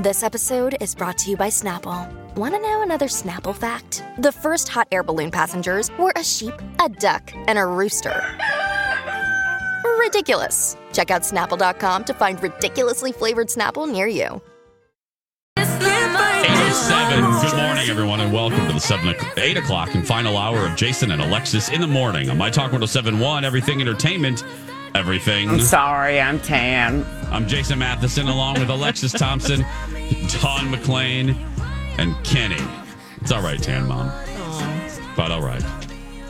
This episode is brought to you by Snapple. Want to know another Snapple fact? The first hot air balloon passengers were a sheep, a duck, and a rooster. Ridiculous. Check out snapple.com to find ridiculously flavored Snapple near you. 807. Good morning, everyone, and welcome to the 7 8 o'clock and final hour of Jason and Alexis in the morning on My Talk 1071, Everything Entertainment, Everything. I'm sorry, I'm tan. I'm Jason Matheson along with Alexis Thompson, Dawn McClain, and Kenny. It's all right, tan mom. Aww. But all right.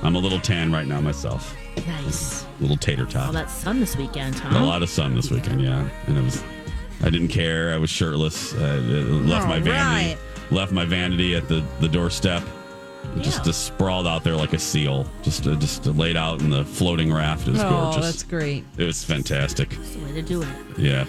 I'm a little tan right now myself. Nice. little tater tot. All that sun this weekend, A lot of sun this weekend, yeah. And it was, I didn't care. I was shirtless. I left oh, my vanity, right. left my vanity at the, the doorstep. Just, Yeah. just sprawled out there like a seal. Just, uh, just laid out in the floating raft. It was Oh, gorgeous. that's great. It was fantastic. That's the way to do it. Yeah.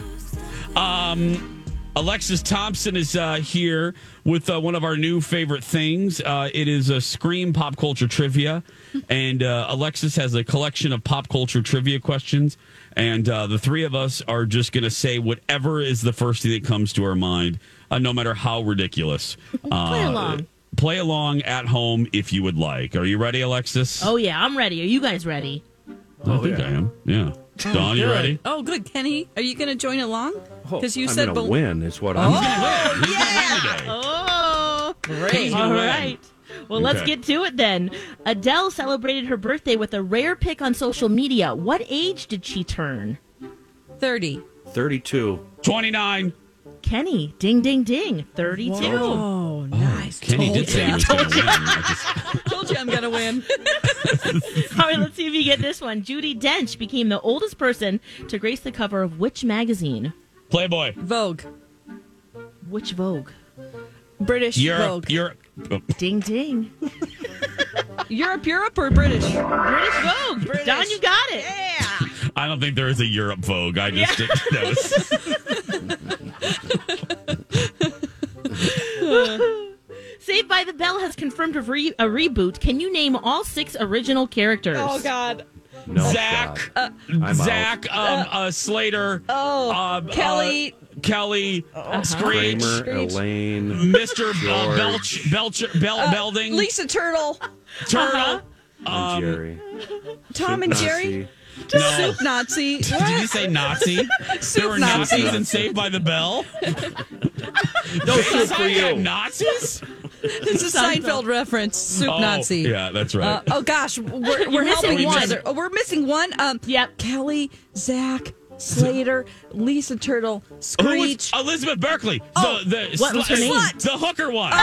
Um, Alexis Thompson is uh, here with uh, one of our new favorite things. Uh, it is a Scream pop culture trivia, and uh, Alexis has a collection of pop culture trivia questions. And uh, the three of us are just going to say whatever is the first thing that comes to our mind, uh, no matter how ridiculous. Uh, Play along. Play along at home if you would like. Are you ready, Alexis? Oh yeah, I'm ready. Are you guys ready? I oh, think I am. Yeah. Oh, Dawn, you ready? Oh, good. Kenny, are you going to join along? Oh, because you I'm said bel- win is what I'm. Who's gonna win today? Oh, Great. all right. Well, let's get to it then. Adele celebrated her birthday with a rare pic on social media. What age did she turn? 30. 32. 29. Kenny, ding, ding, ding, 32. Oh, nice. Kenny Told did say he was going to win. I just, Told you I'm going to win. All right, let's see if you get this one. Judi Dench became the oldest person to grace the cover of which magazine? Playboy. Vogue. Which Vogue? British Europe. Vogue. Europe. oh, Ding, ding. Europe, Europe, or British? British Vogue. Dawn, you got it. Yeah. I don't think there is a Europe Vogue. I just didn't notice. Saved by the Bell has confirmed a, re- a reboot. Can you name all six original characters? Oh, God. No. Zach. God. I'm. Zach. Um, uh, Slater. Oh, um, Kelly. uh, Kelly. Screech. Kramer, Screech. Elaine. Mr. Uh, George. Belch. Belcher. Bel- Belding. Lisa Turtle. Turtle. and Um, Jerry. Tom and Jerry. No. Soup Nazi. Did you say Nazi? there were Nazi. Nazis in Saved by the Bell. No soup for you. Nazis. It's a Seinfeld reference. Soup Oh, Nazi. Yeah, that's right. Uh, oh gosh, we're, we're missing helping each one. other. Oh, we're missing one. Um, Yep. Kelly, Zach, Slater, Lisa Turtle, Who was Screech. Elizabeth Berkley? Oh, the the what was her name? slut- The hooker one.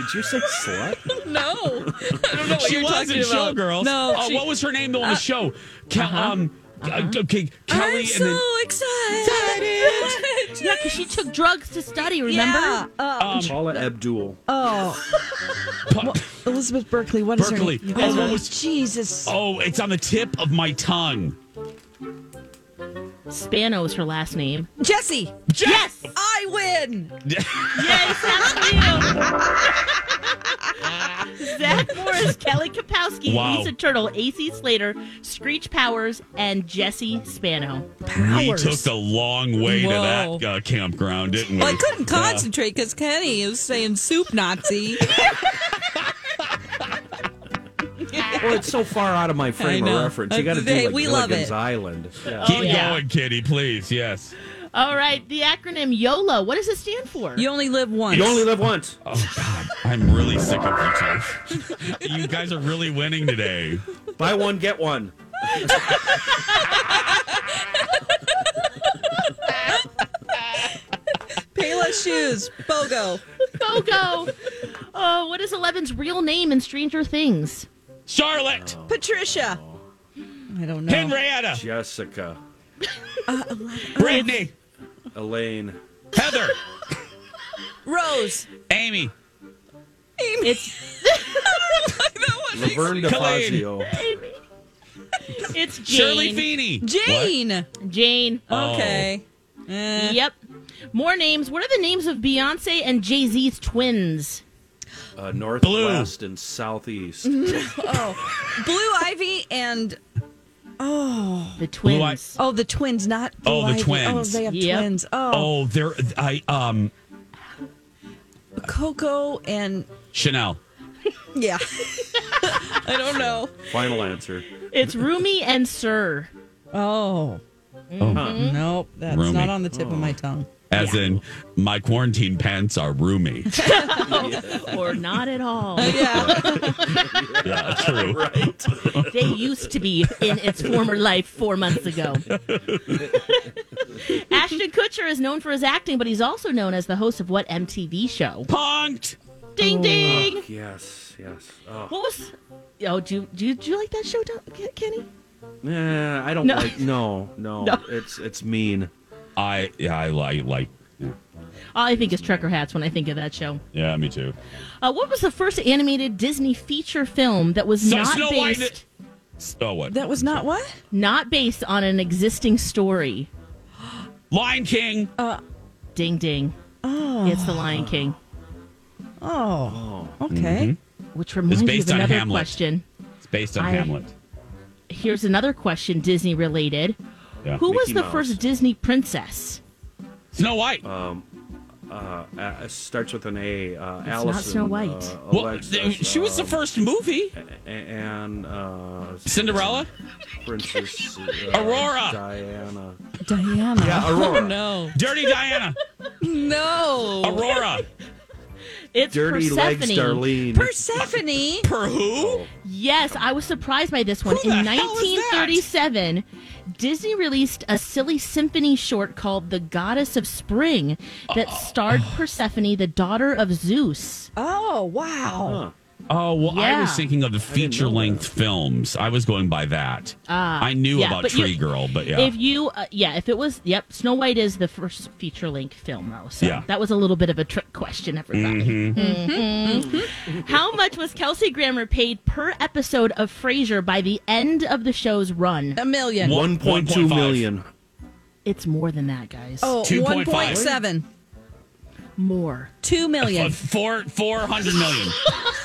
Did you say slut? No, I don't know what she you're was talking in about. Showgirls. No, Uh, she- what was her name though on the show? Kel- Um. uh, okay, Kelly I'm and so then excited. Yeah, because she took drugs to study, remember? Yeah. Uh, um, Paula Abdul. oh, Pa- Elizabeth Berkley. What is Berkley. her name? Oh, what was- Jesus? oh, it's on the tip of my tongue. Spano is her last name. Jesse. Yes! I win. Yes, that's you. Zach Morris, Kelly Kapowski, Wow. Lisa Turtle, AC Slater, Screech Powers, and Jesse Spano. We Powers. took a long way Whoa. to that uh, campground, didn't we? Well, I couldn't concentrate because Kenny was saying soup Nazi. Well, it's so far out of my frame of reference. You got to do like we love it. Island. Oh, yeah. Keep Oh, yeah. going, Kitty, please. Yes. All right, the acronym YOLO. What does it stand for? You only live once. You only live once. Oh God, I'm really sick of you two. you guys are really winning today. Buy one, get one. Payless shoes. Bogo. Go, go. Oh, uh, what is Eleven's real name in Stranger Things? Charlotte, Patricia. I don't know. Henrietta, Jessica. Brittany, Elaine. Heather, Rose. Amy, It's Laverne Colleen. DeFazio. it's Jane. Shirley Feeney, Jane. Jane. Oh. Okay. Eh. Yep. More names. What are the names of Beyonce and Jay Z's twins? Uh, Northwest and Southeast. Oh, Blue Ivy and oh, The Blue Eye- twins. oh, the twins, not Blue Oh, the Ivy. twins. Oh, they have Yep. twins. Oh, Oh, there. I um Coco and Chanel. yeah. I don't know. Final answer. It's Rumi and Sir. Oh. Oh. Mm-hmm. Nope, that's Roomy. not on the tip of my oh. tongue. As in, my quarantine pants are roomy. Oh, or not at all. Yeah. yeah, true. Right. They used to be in its former life four months ago. Ashton Kutcher is known for his acting, but he's also known as the host of what MTV show? Punk'd. Ding ding. Yes, yes. Oh, What was? Oh, do you, do do you like that show, Kenny? Nah, I don't No. like. No, no, No. It's it's mean. I yeah, I like like. Yeah, All I think is trucker hats when I think of that show. yeah me too. Uh, what was the first animated Disney feature film that was So not Snow White- based Oh, what? That was not what? not based on an existing story? Lion King. Ding ding. Oh. It's The Lion King, Oh. Okay. which reminds me of another Hamlet. question. It's based on I- Hamlet. Here's another question, Disney related. Yeah. Who was the Mouse. first Disney princess? Snow White. Uh, uh, starts with an A. Uh, not Allison. Snow White. Uh, well, Alexis, th- she was the um, first movie. and uh, Cinderella. Princess uh, Aurora. Diana. Diana. Yeah, Aurora. Oh, no. Dirty Diana. No. Aurora. It's Dirty Persephone. legs, Darlene. Persephone. Per who? Yes, I was surprised by this one. Who the In hell is that? 1937, Disney released a silly symphony short called The Goddess of Spring that starred oh. Persephone, the daughter of Zeus. Oh, wow. Oh well, I was thinking of the feature length films. I was going by that. I knew yeah, about but you- Tree Girl, but yeah. If you, uh, yeah, if it was, yep, Snow White is the first feature length film, though. So Yeah. that was a little bit of a trick question, everybody. Mhm. How much was Kelsey Grammer paid per episode of Frasier by the end of the show's run? A million. One- 1.2 1.5. million. It's more than that, guys. Oh, 2.5. 1.7. more. 2 million. Uh, four four hundred million.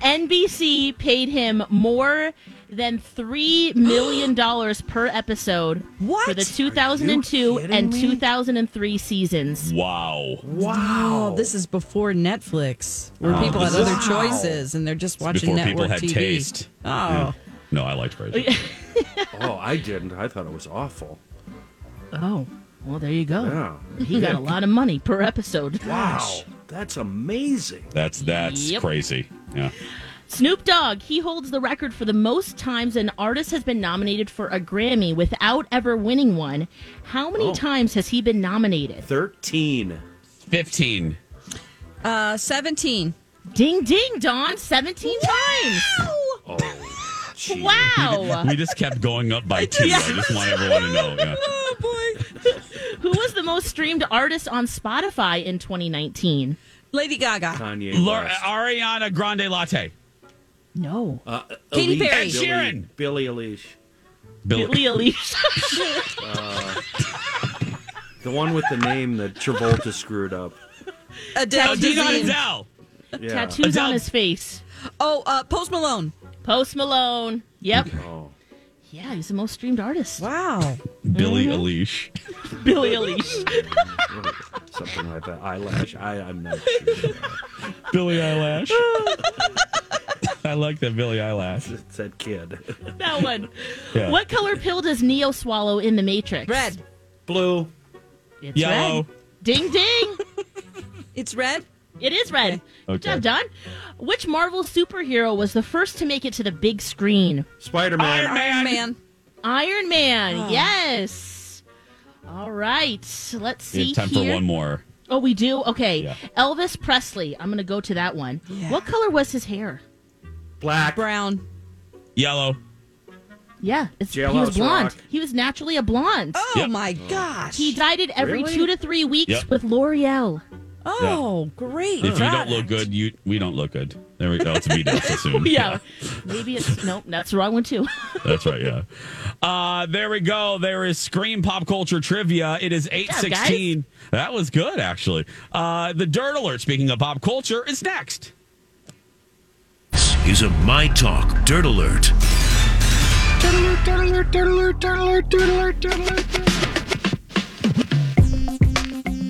NBC paid him more than three million dollars per episode What? for the 2002 kidding and me? 2003 seasons. wow. Oh, this is before Netflix, where Oh, people had this is- other choices and they're just watching Before people network had TV. taste. Oh, No, I liked Frasier. Oh, I didn't. I thought it was awful. Oh, well, there you go. Yeah. He got a lot of money per episode. Wow. That's amazing. That's that's Yep. crazy. Yeah. Snoop Dogg, he holds the record for the most times an artist has been nominated for a Grammy without ever winning one. How many times has he been nominated? 13. Fifteen. uh, 17. Ding ding, Dawn, 17 times. Oh. Wow. We just kept going up by two. I just want everyone to know. Yeah. Oh, boy. Who was the most streamed artist on Spotify in 2019? Lady Gaga. Kanye Laura, West. Ariana Grande Latte. No. Uh, Katy Elise, Perry. Ed Billie- Sheeran. Billie Eilish. Bill. Billie Eilish. The one with the name that Travolta screwed up. Adele. Adina Dazeem. Adele. Yeah. Tattoos Adele. on his face. Oh, uh, Post Malone. Post Malone. Yep. Oh. Yeah, he's the most streamed artist. Wow. Billy Mm-hmm. Eilish. Billie Eilish. Something like that. Eyelash. I, I'm not sure. Billy Eyelash. I like that Billy Eyelash. It's that kid. that one. Yeah. What color pill does Neo swallow in The Matrix? Red. Blue. It's Yellow. red. Ding ding. It's red. It is red. Good job, Dawn. Which Marvel superhero was the first to make it to the big screen? Spider Man. Iron Man. Iron Man. Iron Man. Oh. Yes. All right. Let's We see have time here. for one more. Oh, we do. Okay. Yeah. Elvis Presley. I'm going to go to that one. What color was his hair? Black. Brown. Yellow. Yeah, it's, he was blonde. Rock. He was naturally a blonde. Oh Yep. my oh. gosh. He dyed it every Really? two to three weeks Yep. with L'Oreal. oh, great. If you don't look good, you we don't look good. There we go. It's me to assume. Yeah. Maybe it's nope, that's the wrong one too. That's right, yeah. Uh, there we go. There is Scream Pop Culture Trivia. It is 816. That was good, actually. Uh, the Dirt Alert, speaking of pop culture, is next. This is a My Talk Dirt Alert. Dirt Alert. Dirt Alert. Dirt Alert. Dirt Alert. Dirt Alert. Dirt Alert.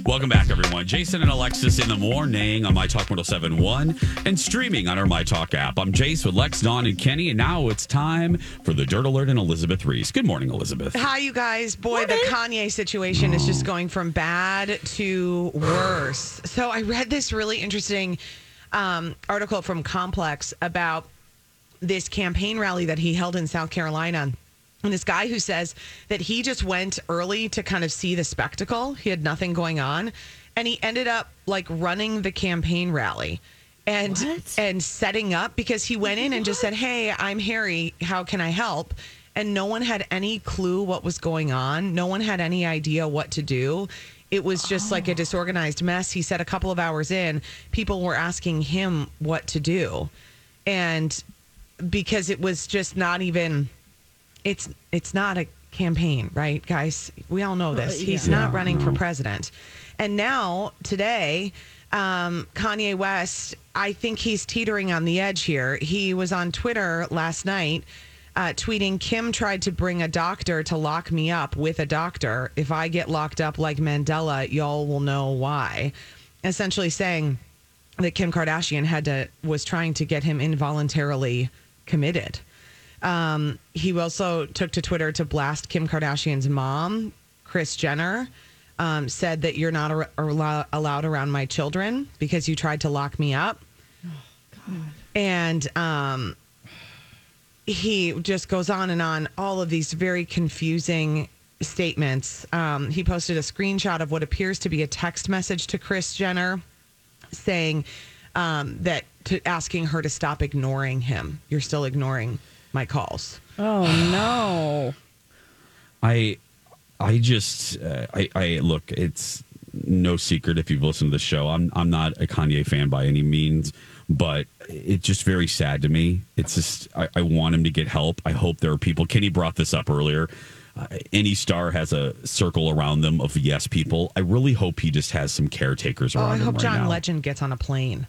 Welcome back, everyone. Jason and Alexis in the morning on My Talk 1071 and streaming on our My Talk app. I'm Jace with Lex, Dawn, and Kenny, and now it's time for the Dirt Alert and Elizabeth Reese. Good morning, Elizabeth. Hi, you guys. Boy, the Kanye situation is just going from bad to worse. So I read this really interesting um, article from Complex about this campaign rally that he held in South Carolina. And this guy who says that he just went early to kind of see the spectacle. He had nothing going on. And he ended up like running the campaign rally and What? and setting up because he went in and just said, Hey, I'm Harry. How can I help? And no one had any clue what was going on. No one had any idea what to do. It was just like a oh. disorganized mess. He said a couple of hours in, people were asking him what to do. And because it was just not even it's it's not a campaign, right, guys? We all know this. He's not running for president. And now today, um, Kanye West, I think he's teetering on the edge here. He was on Twitter last night. Uh, tweeting, Kim tried to bring a doctor to lock me up with a doctor. If I get locked up like Mandela, y'all will know why. Essentially saying that Kim Kardashian had to was trying to get him involuntarily committed. Um, he also took to Twitter to blast Kim Kardashian's mom, Kris Jenner. Um, said that you're not ar- allowed around my children because you tried to lock me up. And um, he just goes on and on, all of these very confusing statements. Um, he posted a screenshot of what appears to be a text message to Kris Jenner saying um, that to asking her to stop ignoring him. You're still ignoring my calls. Oh no. I I just uh, I I look it's no secret if you've listened to the show I'm I'm not a Kanye fan by any means but it's just very sad to me it's just I, I want him to get help I hope there are people Kenny brought this up earlier uh, any star has a circle around them of yes people I really hope he just has some caretakers around. Oh, around I him hope right John now. Legend gets on a plane.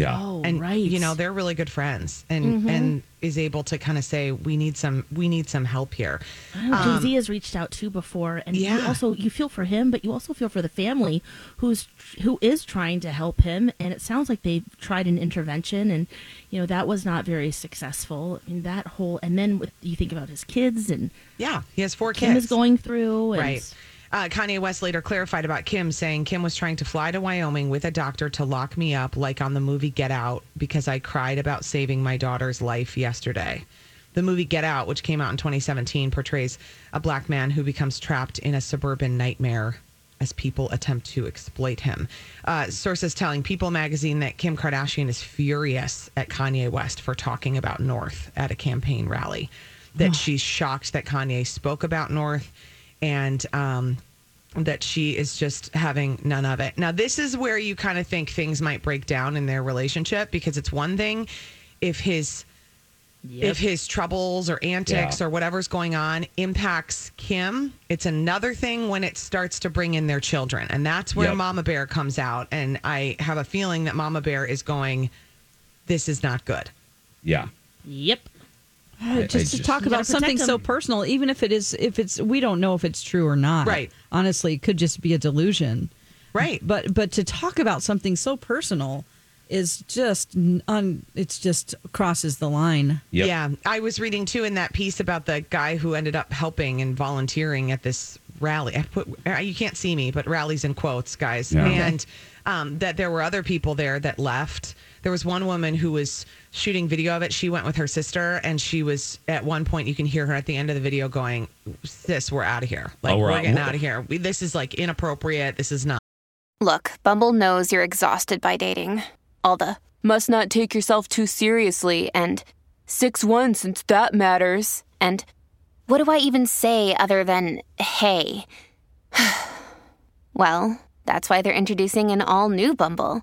Yeah Oh, and right. you know they're really good friends and mm-hmm. and is able to kind of say we need some we need some help here oh, Jay Z um, has reached out too before, and you Yeah. also you feel for him, but you also feel for the family who's who is trying to help him. And it sounds like they tried an intervention, and you know that was not very successful. I mean that whole, and then with, you think about his kids, and yeah he has four Kim kids is going through, and right uh, Kanye West later clarified about Kim, saying Kim was trying to fly to Wyoming with a doctor to lock me up, like on the movie Get Out, because I cried about saving my daughter's life yesterday. The movie Get Out, which came out in 2017, portrays a black man who becomes trapped in a suburban nightmare as people attempt to exploit him. Uh, sources telling People magazine that Kim Kardashian is furious at Kanye West for talking about North at a campaign rally, that she's shocked that Kanye spoke about North and um, that she is just having none of it. Now, this is where you kind of think things might break down in their relationship because it's one thing if his if his troubles or antics Yeah. or whatever's going on impacts Kim. It's another thing when it starts to bring in their children, and that's where Yep. Mama Bear comes out. And I have a feeling that Mama Bear is going. This is not good. yeah yep, I- just I to just- talk about something protect so personal, even if it is, if it's, we don't know if it's true or not. Right. Honestly, it could just be a delusion. Right. But but to talk about something so personal is just un. It's just crosses the line. Yep. Yeah, I was reading too in that piece about the guy who ended up helping and volunteering at this rally. I put uh, you can't see me, but rallies in quotes, guys, Yeah. and um, that there were other people there that left. There was one woman who was shooting video of it. She went with her sister, and she was at one point. You can hear her at the end of the video going, "Sis, we're out of here. Oh, like Oh, we're we're, out. getting out of here. We, this is like inappropriate. This is not." Look, Bumble knows you're exhausted by dating. All the must not take yourself too seriously and 6 1 since that matters. And What do I even say other than hey? well, that's why they're introducing an all new Bumble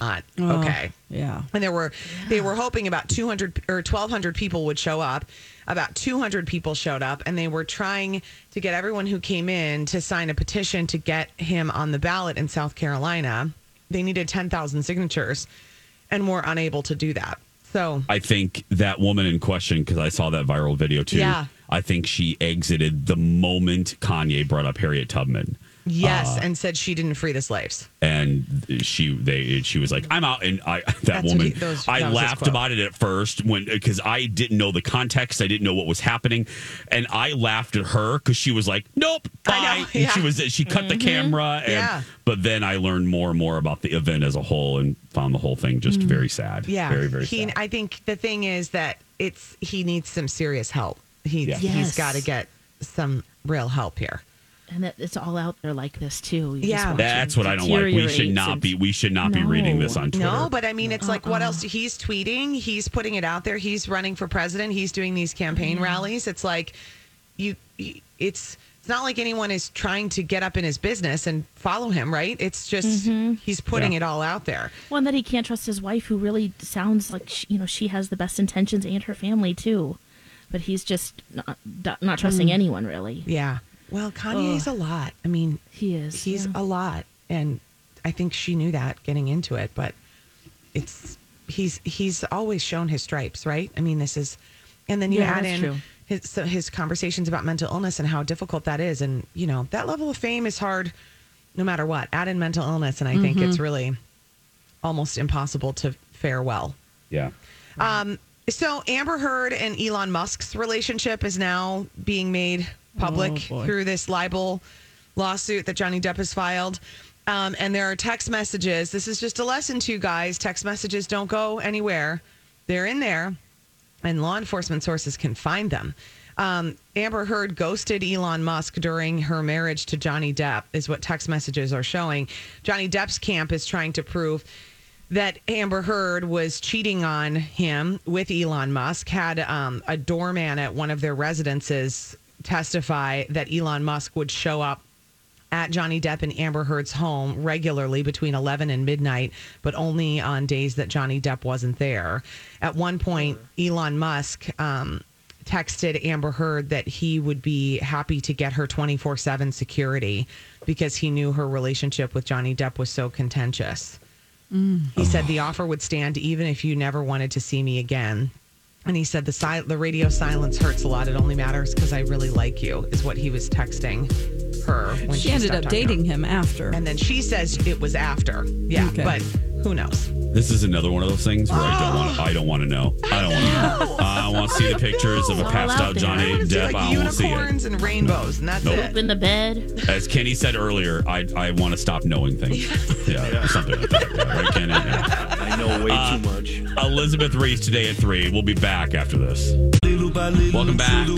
On. Oh, Okay. Yeah. And there were they were hoping about 200 or 1200 people would show up. About 200 people showed up and they were trying to get everyone who came in to sign a petition to get him on the ballot in South Carolina. They needed 10,000 signatures and were unable to do that. So, I think that woman in question, because I saw that viral video too. Yeah. I think she exited the moment Kanye brought up Harriet Tubman. Yes, Uh, and said she didn't free the slaves. and she they she was like i'm out and i that That's woman he- those- i that laughed about it at first when because i didn't know the context i didn't know what was happening and i laughed at her because she was like nope bye I know, and yeah. she was she cut the camera and Yeah. but then i learned more and more about the event as a whole and found the whole thing just very sad Mm. Yeah. very very he, sad I think the thing is that it's he needs some serious help. He Yeah. he's Yes. got to get some real help here. And that it's all out there like this too. You just Yeah. that's what i don't like we should not be we should not be reading this on twitter No, but I mean, it's like what uh-uh. else? He's tweeting, he's putting it out there, he's running for president, he's doing these campaign mm-hmm. rallies. It's like you, you- it's it's not like anyone is trying to get up in his business and follow him, right? It's just mm-hmm. he's putting Yeah. it all out there. One that he can't trust his wife, who really sounds like she, you know she has the best intentions and her family too, but he's just not, not trusting mm. anyone really. Yeah. Well, Kanye's a lot. I mean, He is. he's yeah. a lot, and I think she knew that getting into it. But it's he's he's always shown his stripes, right? I mean, this is, and then you Yeah, add in true. his so his conversations about mental illness and how difficult that is, and you know that level of fame is hard, no matter what. Add in mental illness, and I think Mm-hmm. it's really almost impossible to fare well. yeah Um, so Amber Heard and Elon Musk's relationship is now being made public Oh, through this libel lawsuit that Johnny Depp has filed. Um, and there are text messages. This is just a lesson to you guys. Text messages don't go anywhere. They're in there, and law enforcement sources can find them. Um, Amber Heard ghosted Elon Musk during her marriage to Johnny Depp, is what text messages are showing. Johnny Depp's camp is trying to prove that Amber Heard was cheating on him with Elon Musk, had um, a doorman at one of their residences testify that Elon Musk would show up at Johnny Depp and Amber Heard's home regularly between 11 and midnight, but only on days that Johnny Depp wasn't there. At one point, Elon Musk um, texted Amber Heard that he would be happy to get her 24 7 security because he knew her relationship with Johnny Depp was so contentious. He said the offer would stand even if you never wanted to see me again. And he said the si- the radio silence hurts a lot. It only matters because I really like you. Is what he was texting her when she, She ended up dating him after. And then she says it was after. Yeah, Okay. but who knows? This is another one of those things where I don't want. Oh. I don't want to know. I don't want to know. I want to see the pictures of a all passed out out. Johnny I want see Depp. like I want to see it. unicorns and rainbows, and that's Nope. it. in the bed. As Kenny said earlier, I I want to stop knowing things. Yeah, something like that. Yeah, right, Kenny? Yeah. I know way Uh, too much. Elizabeth Reese today at three. We'll be back after this. Welcome back,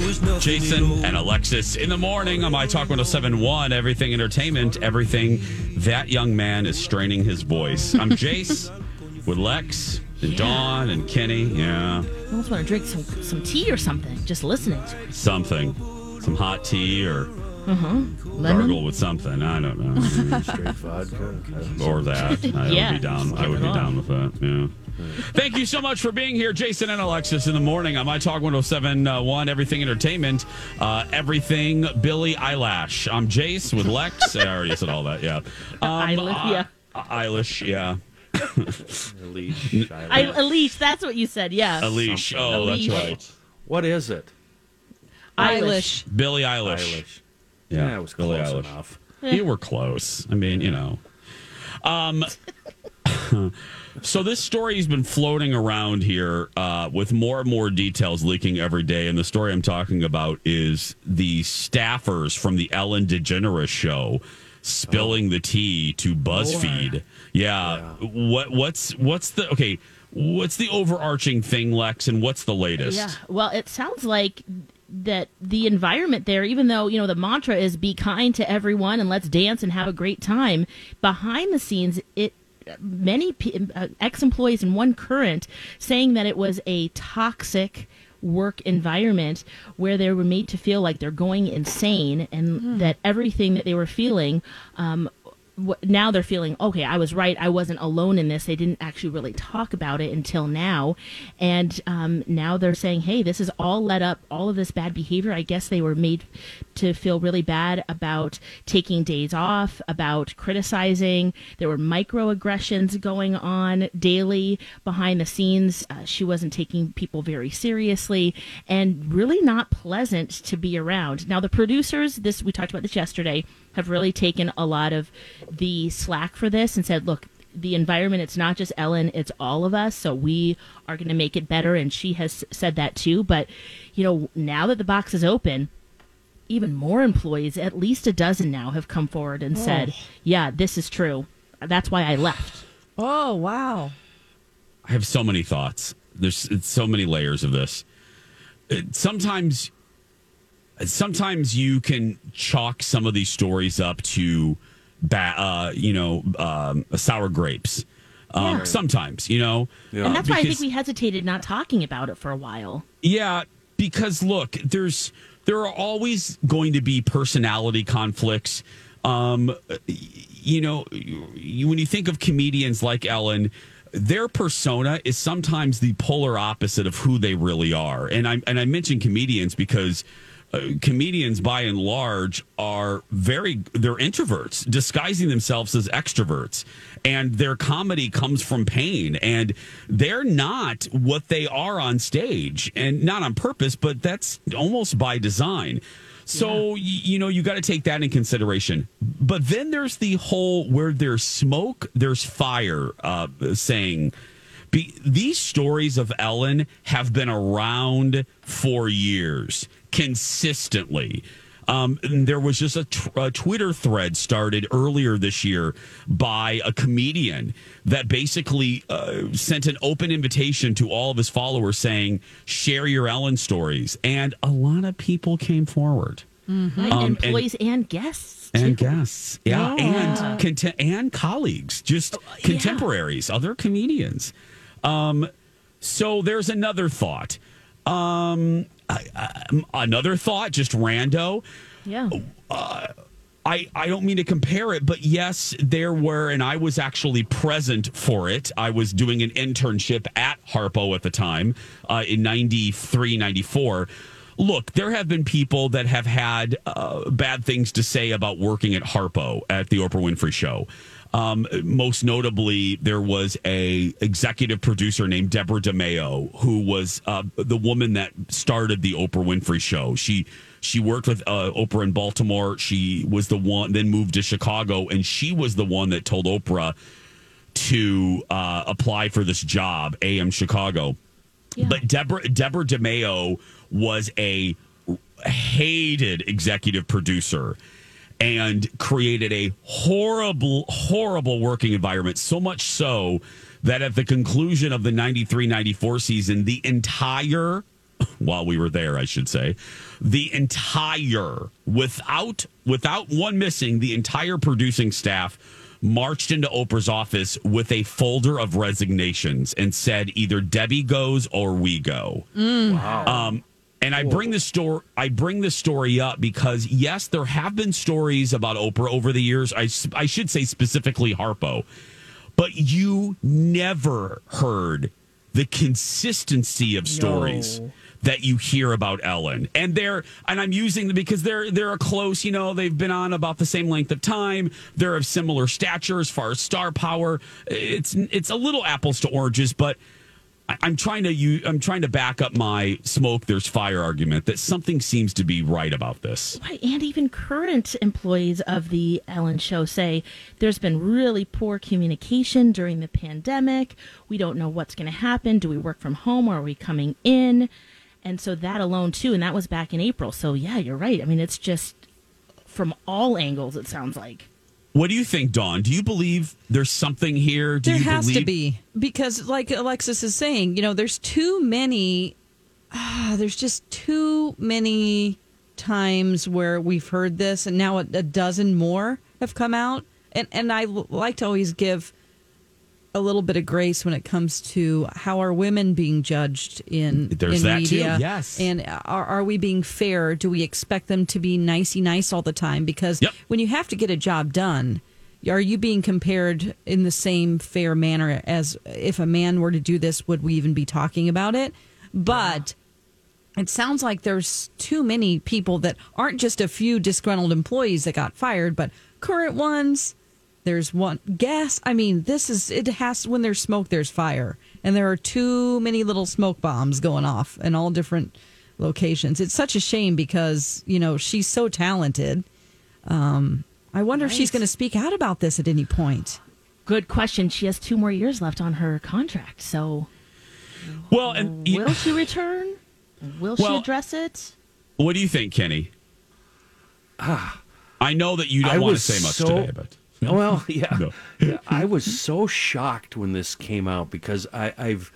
Jason and Alexis in the morning on My Talk 1071, Everything Entertainment, everything that young man is straining his voice. I'm Jace with Lex and Dawn and Kenny. Yeah, I almost want to drink some some tea or something. Just listening to it. something. Some hot tea or Lemon. gargle with something. I don't know. Straight vodka. or that. I Yeah, would be down. I would be down with that. Yeah. Thank you so much for being here, Jason and Alexis, in the morning on My Talk 1071, Everything Entertainment, uh, Everything Billy Eyelash. I'm Jace with Lex. I already said all that, yeah. Um, Eyelash, yeah. uh, Eilish, yeah. Leash. I, Elise, that's what you said. Yeah. Elish. Oh, that's right. What is it? Eilish. Billie Eilish. Eilish. Yeah, Yeah, it was Billie close Eilish. enough. You were close. I mean, you know. Um, so this story has been floating around here uh, with more and more details leaking every day. And the story I'm talking about is the staffers from the Ellen DeGeneres show spilling the tea to BuzzFeed. Yeah. What what's what's the okay? What's the overarching thing, Lex, and what's the latest? Yeah. Well, it sounds like that the environment there, even though, you know, the mantra is be kind to everyone and let's dance and have a great time, behind the scenes, it many uh, ex-employees and one current saying that it was a toxic work environment where they were made to feel like they're going insane and that everything that they were feeling um, now they're feeling okay i was right i wasn't alone in this they didn't actually really talk about it until now. And um, now they're saying hey this is all led up all of this bad behavior i guess they were made to feel really bad about taking days off about criticizing. There were microaggressions going on daily behind the scenes. Uh, she wasn't taking people very seriously and really not pleasant to be around. Now the producers this we talked about this yesterday have really taken a lot of the slack for this and said, look, the environment, it's not just Ellen, it's all of us. So we are going to make it better. And she has said that too. But, you know, now that the box is open, even more employees, at least a dozen now, have come forward and oh. said, yeah, this is true. That's why I left. Oh, wow. I have so many thoughts. There's it's so many layers of this. It- sometimes, sometimes you can chalk some of these stories up to, ba- uh, you know, um, sour grapes. Um, Yeah. Sometimes, you know, And that's why I think we hesitated not talking about it for a while. Yeah, because look, there's there are always going to be personality conflicts. Um, you know, you, when you think of comedians like Ellen, their persona is sometimes the polar opposite of who they really are. And I and I mention comedians because uh, comedians by and large are very they're introverts disguising themselves as extroverts. And their comedy comes from pain. And they're not what they are on stage. And not on purpose but that's almost by design. So y you know you got to take that in consideration. But then there's the whole where there's smoke there's fire uh, saying be, these stories of Ellen have been around for years consistently. Um, and there was just a, Twitter thread started earlier this year by a comedian that basically uh, sent an open invitation to all of his followers saying, share your Ellen stories. And a lot of people came forward. Right? Um, and- employees and, guests. And guests, yeah, Yeah. and conte- and colleagues, just contemporaries, other comedians. Um, so there's another thought. Um, I, I, another thought, just rando. Yeah. I, I don't mean to compare it, but yes, there were, and I was actually present for it. I was doing an internship at Harpo at the time uh, in 93, 94. Look, there have been people that have had uh, bad things to say about working at Harpo at the Oprah Winfrey Show. Um, most notably, there was a executive producer named Deborah DiMaio, who was uh, the woman that started the Oprah Winfrey Show. She she worked with uh, Oprah in Baltimore. She was the one, then moved to Chicago, and she was the one that told Oprah to uh, apply for this job, AM Chicago. But Deborah Deborah DiMaio was a hated executive producer and created a horrible, horrible working environment. So much so that at the conclusion of the 93 94 season, the entire, while we were there, I should say, the entire, without, without one missing, the entire producing staff marched into Oprah's office with a folder of resignations and said either Debbie goes or we go. Um, and I bring this story. I bring this story up because yes, there have been stories about Oprah over the years. I I should say specifically Harpo, but you never heard the consistency of stories that you hear about Ellen. And they're and I'm using them because they're they're a close, you know, they've been on about the same length of time. They're of similar stature as far as star power. It's it's a little apples to oranges, but I'm trying to you. I'm trying to back up my smoke. There's fire argument that something seems to be right about this. Right, and even current employees of the Ellen Show say there's been really poor communication during the pandemic. We don't know what's going to happen. Do we work from home or are we coming in? And so that alone too, and that was back in April. So yeah, you're right. I mean, it's just from all angles. It sounds like. What do you think, Dawn? Do you believe there's something here? Do there has believe- to be because, like Alexis is saying, you know, there's too many. ah, there's just too many times where we've heard this, and now a, a dozen more have come out. And and I like to always give a little bit of grace when it comes to how are women being judged in There's in that too, media. yes. and are are we being fair? Do we expect them to be nicey nice all the time? Because when you have to get a job done, are you being compared in the same fair manner as if a man were to do this? Would we even be talking about it? But it sounds like there's too many people that aren't just a few disgruntled employees that got fired, but current ones. There's one gas. I mean, this is it has when there's smoke, there's fire, and there are too many little smoke bombs going off in all different locations. It's such a shame because you know she's so talented. Um, I wonder if she's going to speak out about this at any point. Good question. She has two more years left on her contract. So Well, and will she return? Will she address it? What do you think, Kenny? I know that you don't I want to say much so- today, but Well, yeah. No. Yeah, I was so shocked when this came out because I, I've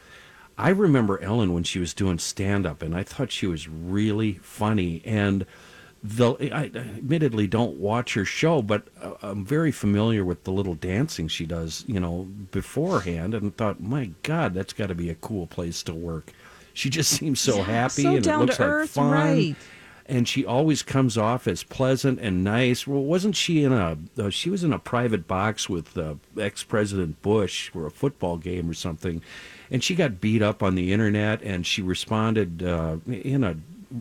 I remember Ellen when she was doing stand up, and I thought she was really funny. And the I admittedly don't watch her show, but uh, I'm very familiar with the little dancing she does, you know, beforehand, and thought, my God, that's got to be a cool place to work. She just seems so Yeah, happy, so and down it looks to like earth, fun right. And she always comes off as pleasant and nice. Well, wasn't she in a? Uh, she was in a private box with uh, ex-president Bush for a football game or something, and she got beat up on the internet, and she responded uh, in a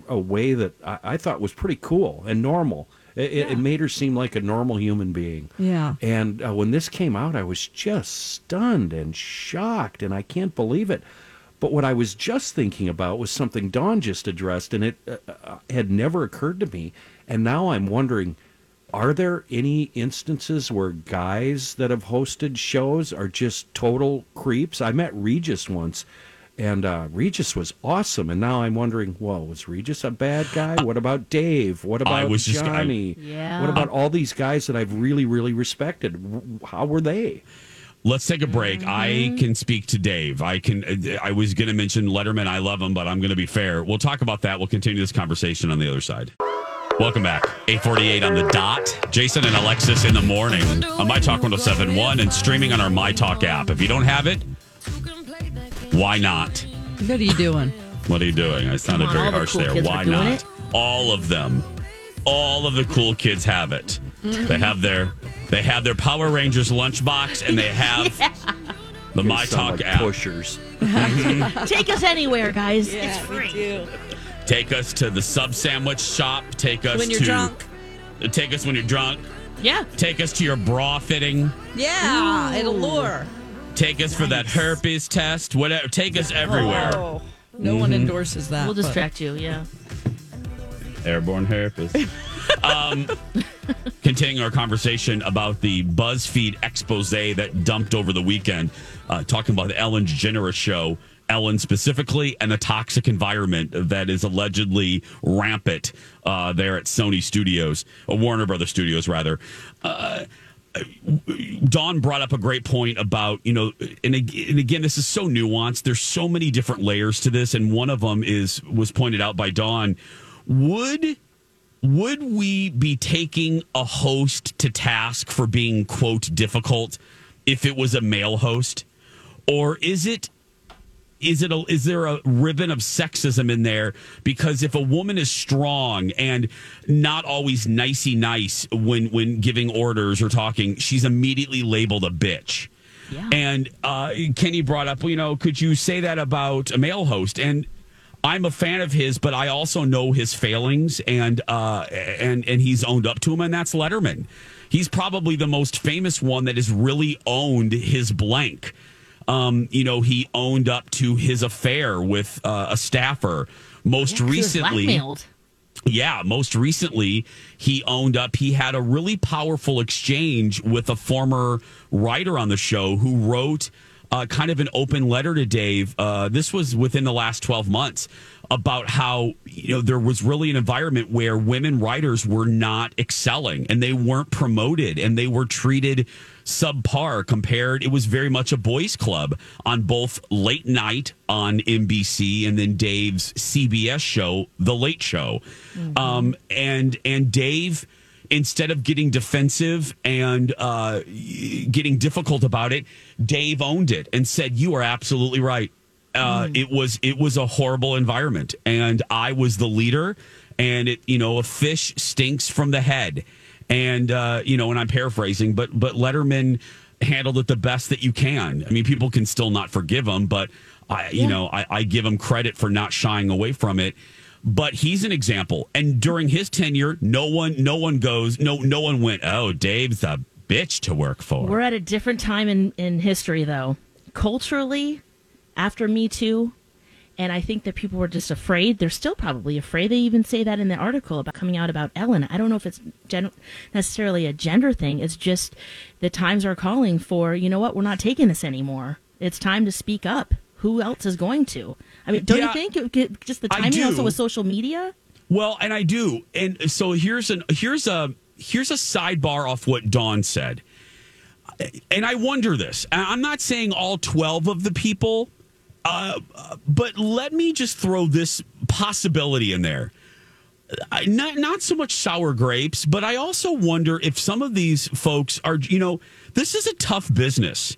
a way that I, I thought was pretty cool and normal. It, it- it made her seem like a normal human being. Yeah. And uh, when this came out, I was just stunned and shocked, and I can't believe it. But what I was just thinking about was something Dawn just addressed, and it uh, uh, had never occurred to me. And now I'm wondering are there any instances where guys that have hosted shows are just total creeps? I met Regis once. And uh, Regis was awesome, and now I'm wondering, well, was Regis a bad guy? What about Dave? What I about was just- I- Johnny? Yeah. What about all these guys that I've really, really respected? How were they? Let's take a break. I Mm-hmm. can speak to Dave. I can. I was going to mention Letterman. I love him, but I'm going to be fair. We'll talk about that. We'll continue this conversation on the other side. Welcome back. 848 on the dot. Jason and Alexis in the morning on My Talk 1071 and streaming on our My Talk app. If you don't have it, why not? What are you doing? What are you doing? I sounded on, very all the harsh cool there. Why not? it. All of them. All of the cool kids have it. They have their they have their Power Rangers lunchbox and they have the My Talk like app. pushers. Take us anywhere, guys. it's free. Take us to the sub sandwich shop. Take us When you're to drunk. Take us when you're drunk. Yeah. Take us to your bra fitting. Yeah, it'll lure. Take us for that herpes test. Whatever. Take us everywhere. Oh, no one endorses that. We'll but- distract you. Yeah. Airborne herpes. um, continuing our conversation about the BuzzFeed expose that dumped over the weekend, uh, talking about the Ellen DeGeneres show, Ellen specifically, and the toxic environment that is allegedly rampant uh, there at Sony Studios, or Warner Brothers Studios, rather. Uh, Dawn brought up a great point about you know, and, and again, this is so nuanced. There's so many different layers to this, and one of them is was pointed out by Dawn. Would would we be taking a host to task for being quote difficult if it was a male host, or is it is it a, is there a ribbon of sexism in there? Because if a woman is strong and not always nicey nice when when giving orders or talking she's immediately labeled a bitch. And uh, kenny brought up you know could you say that about a male host? And i'm a fan of his but i also know his failings and uh, and and he's owned up to him and that's letterman he's probably the most famous one that has really owned his blank Um, you know, he owned up to his affair with uh, a staffer. Most Yeah, 'cause he was recently, yeah, most recently, he owned up. He had a really powerful exchange with a former writer on the show who wrote uh, kind of an open letter to Dave. Uh, this was within the last 12 months about how, you know, there was really an environment where women writers were not excelling and they weren't promoted and they were treated subpar compared. It was very much a boys' club on both late night on NBC and then Dave's CBS show, The Late Show. Um, and and Dave, instead of getting defensive and uh, getting difficult about it, Dave owned it and said, "You are absolutely right. Uh, It was it was a horrible environment, and I was the leader. And it, you know, a fish stinks from the head." And uh, you know, and I'm paraphrasing, but but Letterman handled it the best that you can. I mean, people can still not forgive him, but I, you know, I, I give him credit for not shying away from it. But he's an example, and during his tenure, no one, no one goes, no, no one went. Oh, Dave's a bitch to work for. We're at a different time in, in history, though. Culturally, after Me Too, and I think that people were just afraid. They're still probably afraid. They even say that in the article about coming out about Ellen. I don't know if it's gen- necessarily a gender thing. It's just the times are calling for, you know what, we're not taking this anymore. It's time to speak up. Who else is going to? I mean, don't Yeah, you think? It- Just the timing also with social media? Well, and I do. And so here's an here's a here's a sidebar off what Dawn said. And I wonder this. I'm not saying all 12 of the people, uh, but let me just throw this possibility in there. I, not not so much sour grapes, but I also wonder if some of these folks are, you know, this is a tough business.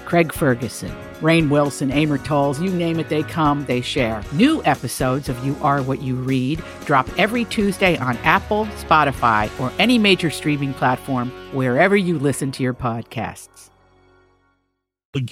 Craig Ferguson, Rainn Wilson, Amor Towles, you name it, they come, they share. New episodes of You Are What You Read drop every Tuesday on Apple, Spotify, or any major streaming platform wherever you listen to your podcasts.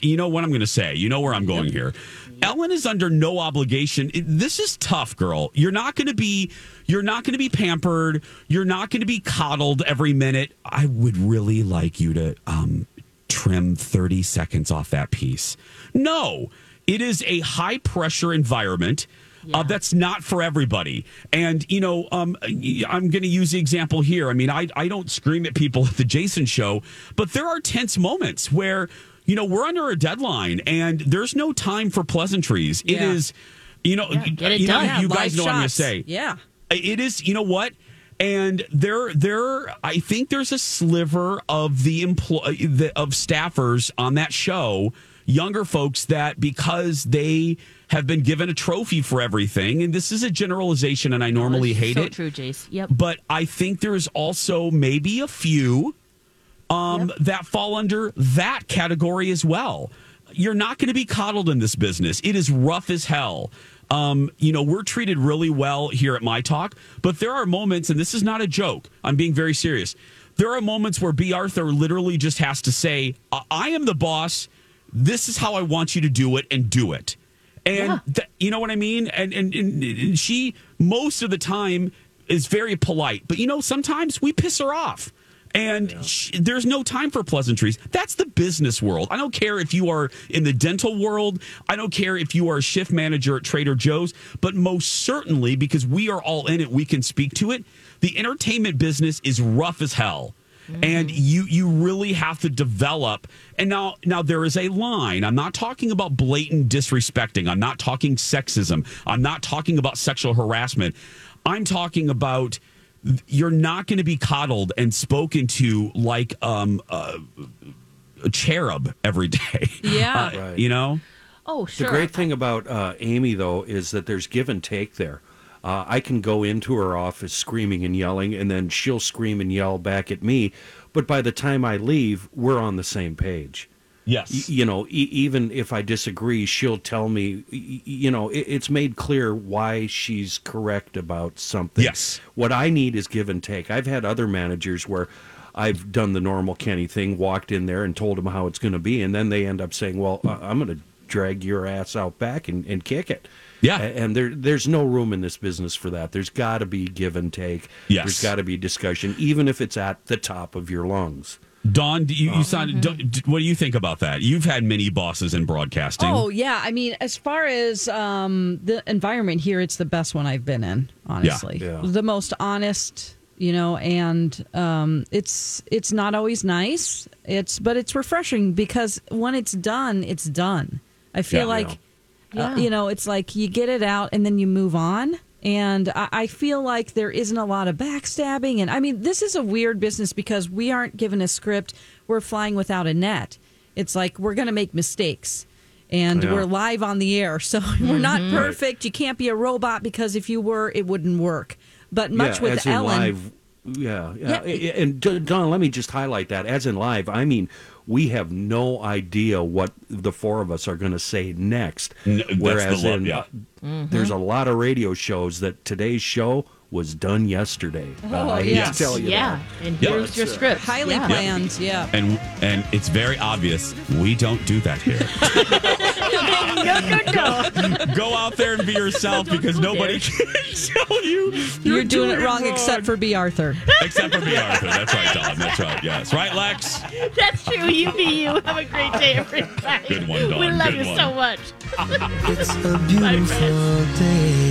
you know what I'm going to say. You know where I'm going here. Ellen is under no obligation. This is tough, girl. You're not going to be you're not going to be pampered. You're not going to be coddled every minute. I would really like you to um trim 30 seconds off that piece. No. It is a high pressure environment. Uh, that's not for everybody. And, you know, um, I'm going to use the example here. I mean, I, I don't scream at people at the Jason show, but there are tense moments where, you know, we're under a deadline and there's no time for pleasantries. It Yeah. is, you know, Yeah, it you, know. Yeah, you guys know what I'm going to say. Yeah. It is, you know what? And there, there, I think there's a sliver of the employ the, of staffers on that show, younger folks that because they have been given a trophy for everything, and this is a generalization, and I normally hate so it. true, Jace. Yep. But I think there's also maybe a few um, that fall under that category as well. You're not going to be coddled in this business. It is rough as hell. Um, you know, we're treated really well here at My Talk, but there are moments, and this is not a joke. I'm being very serious. There are moments where B. Arthur literally just has to say, "I- "I am the boss. This is how I want you to do it, and do it." And th- you know what I mean? And, and and and she most of the time is very polite, but you know sometimes we piss her off. And sh there's no time for pleasantries. That's the business world. I don't care if you are in the dental world. I don't care if you are a shift manager at Trader Joe's. But most certainly, because we are all in it, we can speak to it. The entertainment business is rough as hell and mm-hmm. you you really have to develop and now now there is a line i'm not talking about blatant disrespecting i'm not talking sexism i'm not talking about sexual harassment i'm talking about you're not going to be coddled and spoken to like um uh, a cherub every day Yeah. Uh, you know Oh, sure. The great thing about uh, Amy, though, is that there's give and take there. Uh, I can go into her office screaming and yelling, and then she'll scream and yell back at me. But by the time I leave, we're on the same page. Yes. You know, e- even if I disagree, she'll tell me, you know, it- it's made clear why she's correct about something. Yes. What I need is give and take. I've had other managers where I've done the normal Kenny thing, walked in there and told them how it's going to be, and then they end up saying, "Well, uh, I'm going to drag your ass out back and, and kick it." Yeah. And there there's no room in this business for that. There's got to be give and take. Yes. There's got to be discussion, even if it's at the top of your lungs. Dawn, do you, you sound, Mm-hmm. do- d- what do you think about that? You've had many bosses in broadcasting. Oh yeah, I mean, as far as um, the environment here, it's the best one I've been in. Honestly, Yeah. the most honest, you know, and um, it's it's not always nice. It's but it's refreshing because when it's done, it's done. I feel Yeah. like, Yeah. uh, you know, it's like you get it out and then you move on. And I, feel like there isn't a lot of backstabbing. And I mean, this is a weird business because we aren't given a script. We're flying without a net. It's like we're going to make mistakes and Yeah. we're live on the air. So we're not mm-hmm. perfect. You can't be a robot because if you were, it wouldn't work. But much yeah, with Ellen. live. Yeah, yeah, Yeah. and Dawn, let me just highlight that. As in live, I mean, we have no idea what the four of us are going to say next. N- that's the Whereas love, in, yeah. uh, there's a lot of radio shows that today's show was done yesterday. Oh, I hate yes. to tell you Yeah, that. and Yeah. here's your script. Highly yeah. planned, yeah. And and it's very obvious we don't do that here. Go out there and be yourself because nobody can tell you You're, doing, it wrong, except for B. Arthur. except for me, Arthur. That's right, Dawn. That's right. Yes, right, Lex. That's true. You be you. Have a great day, everybody. Good one, Dawn. We love Good you one. so much. It's a beautiful day.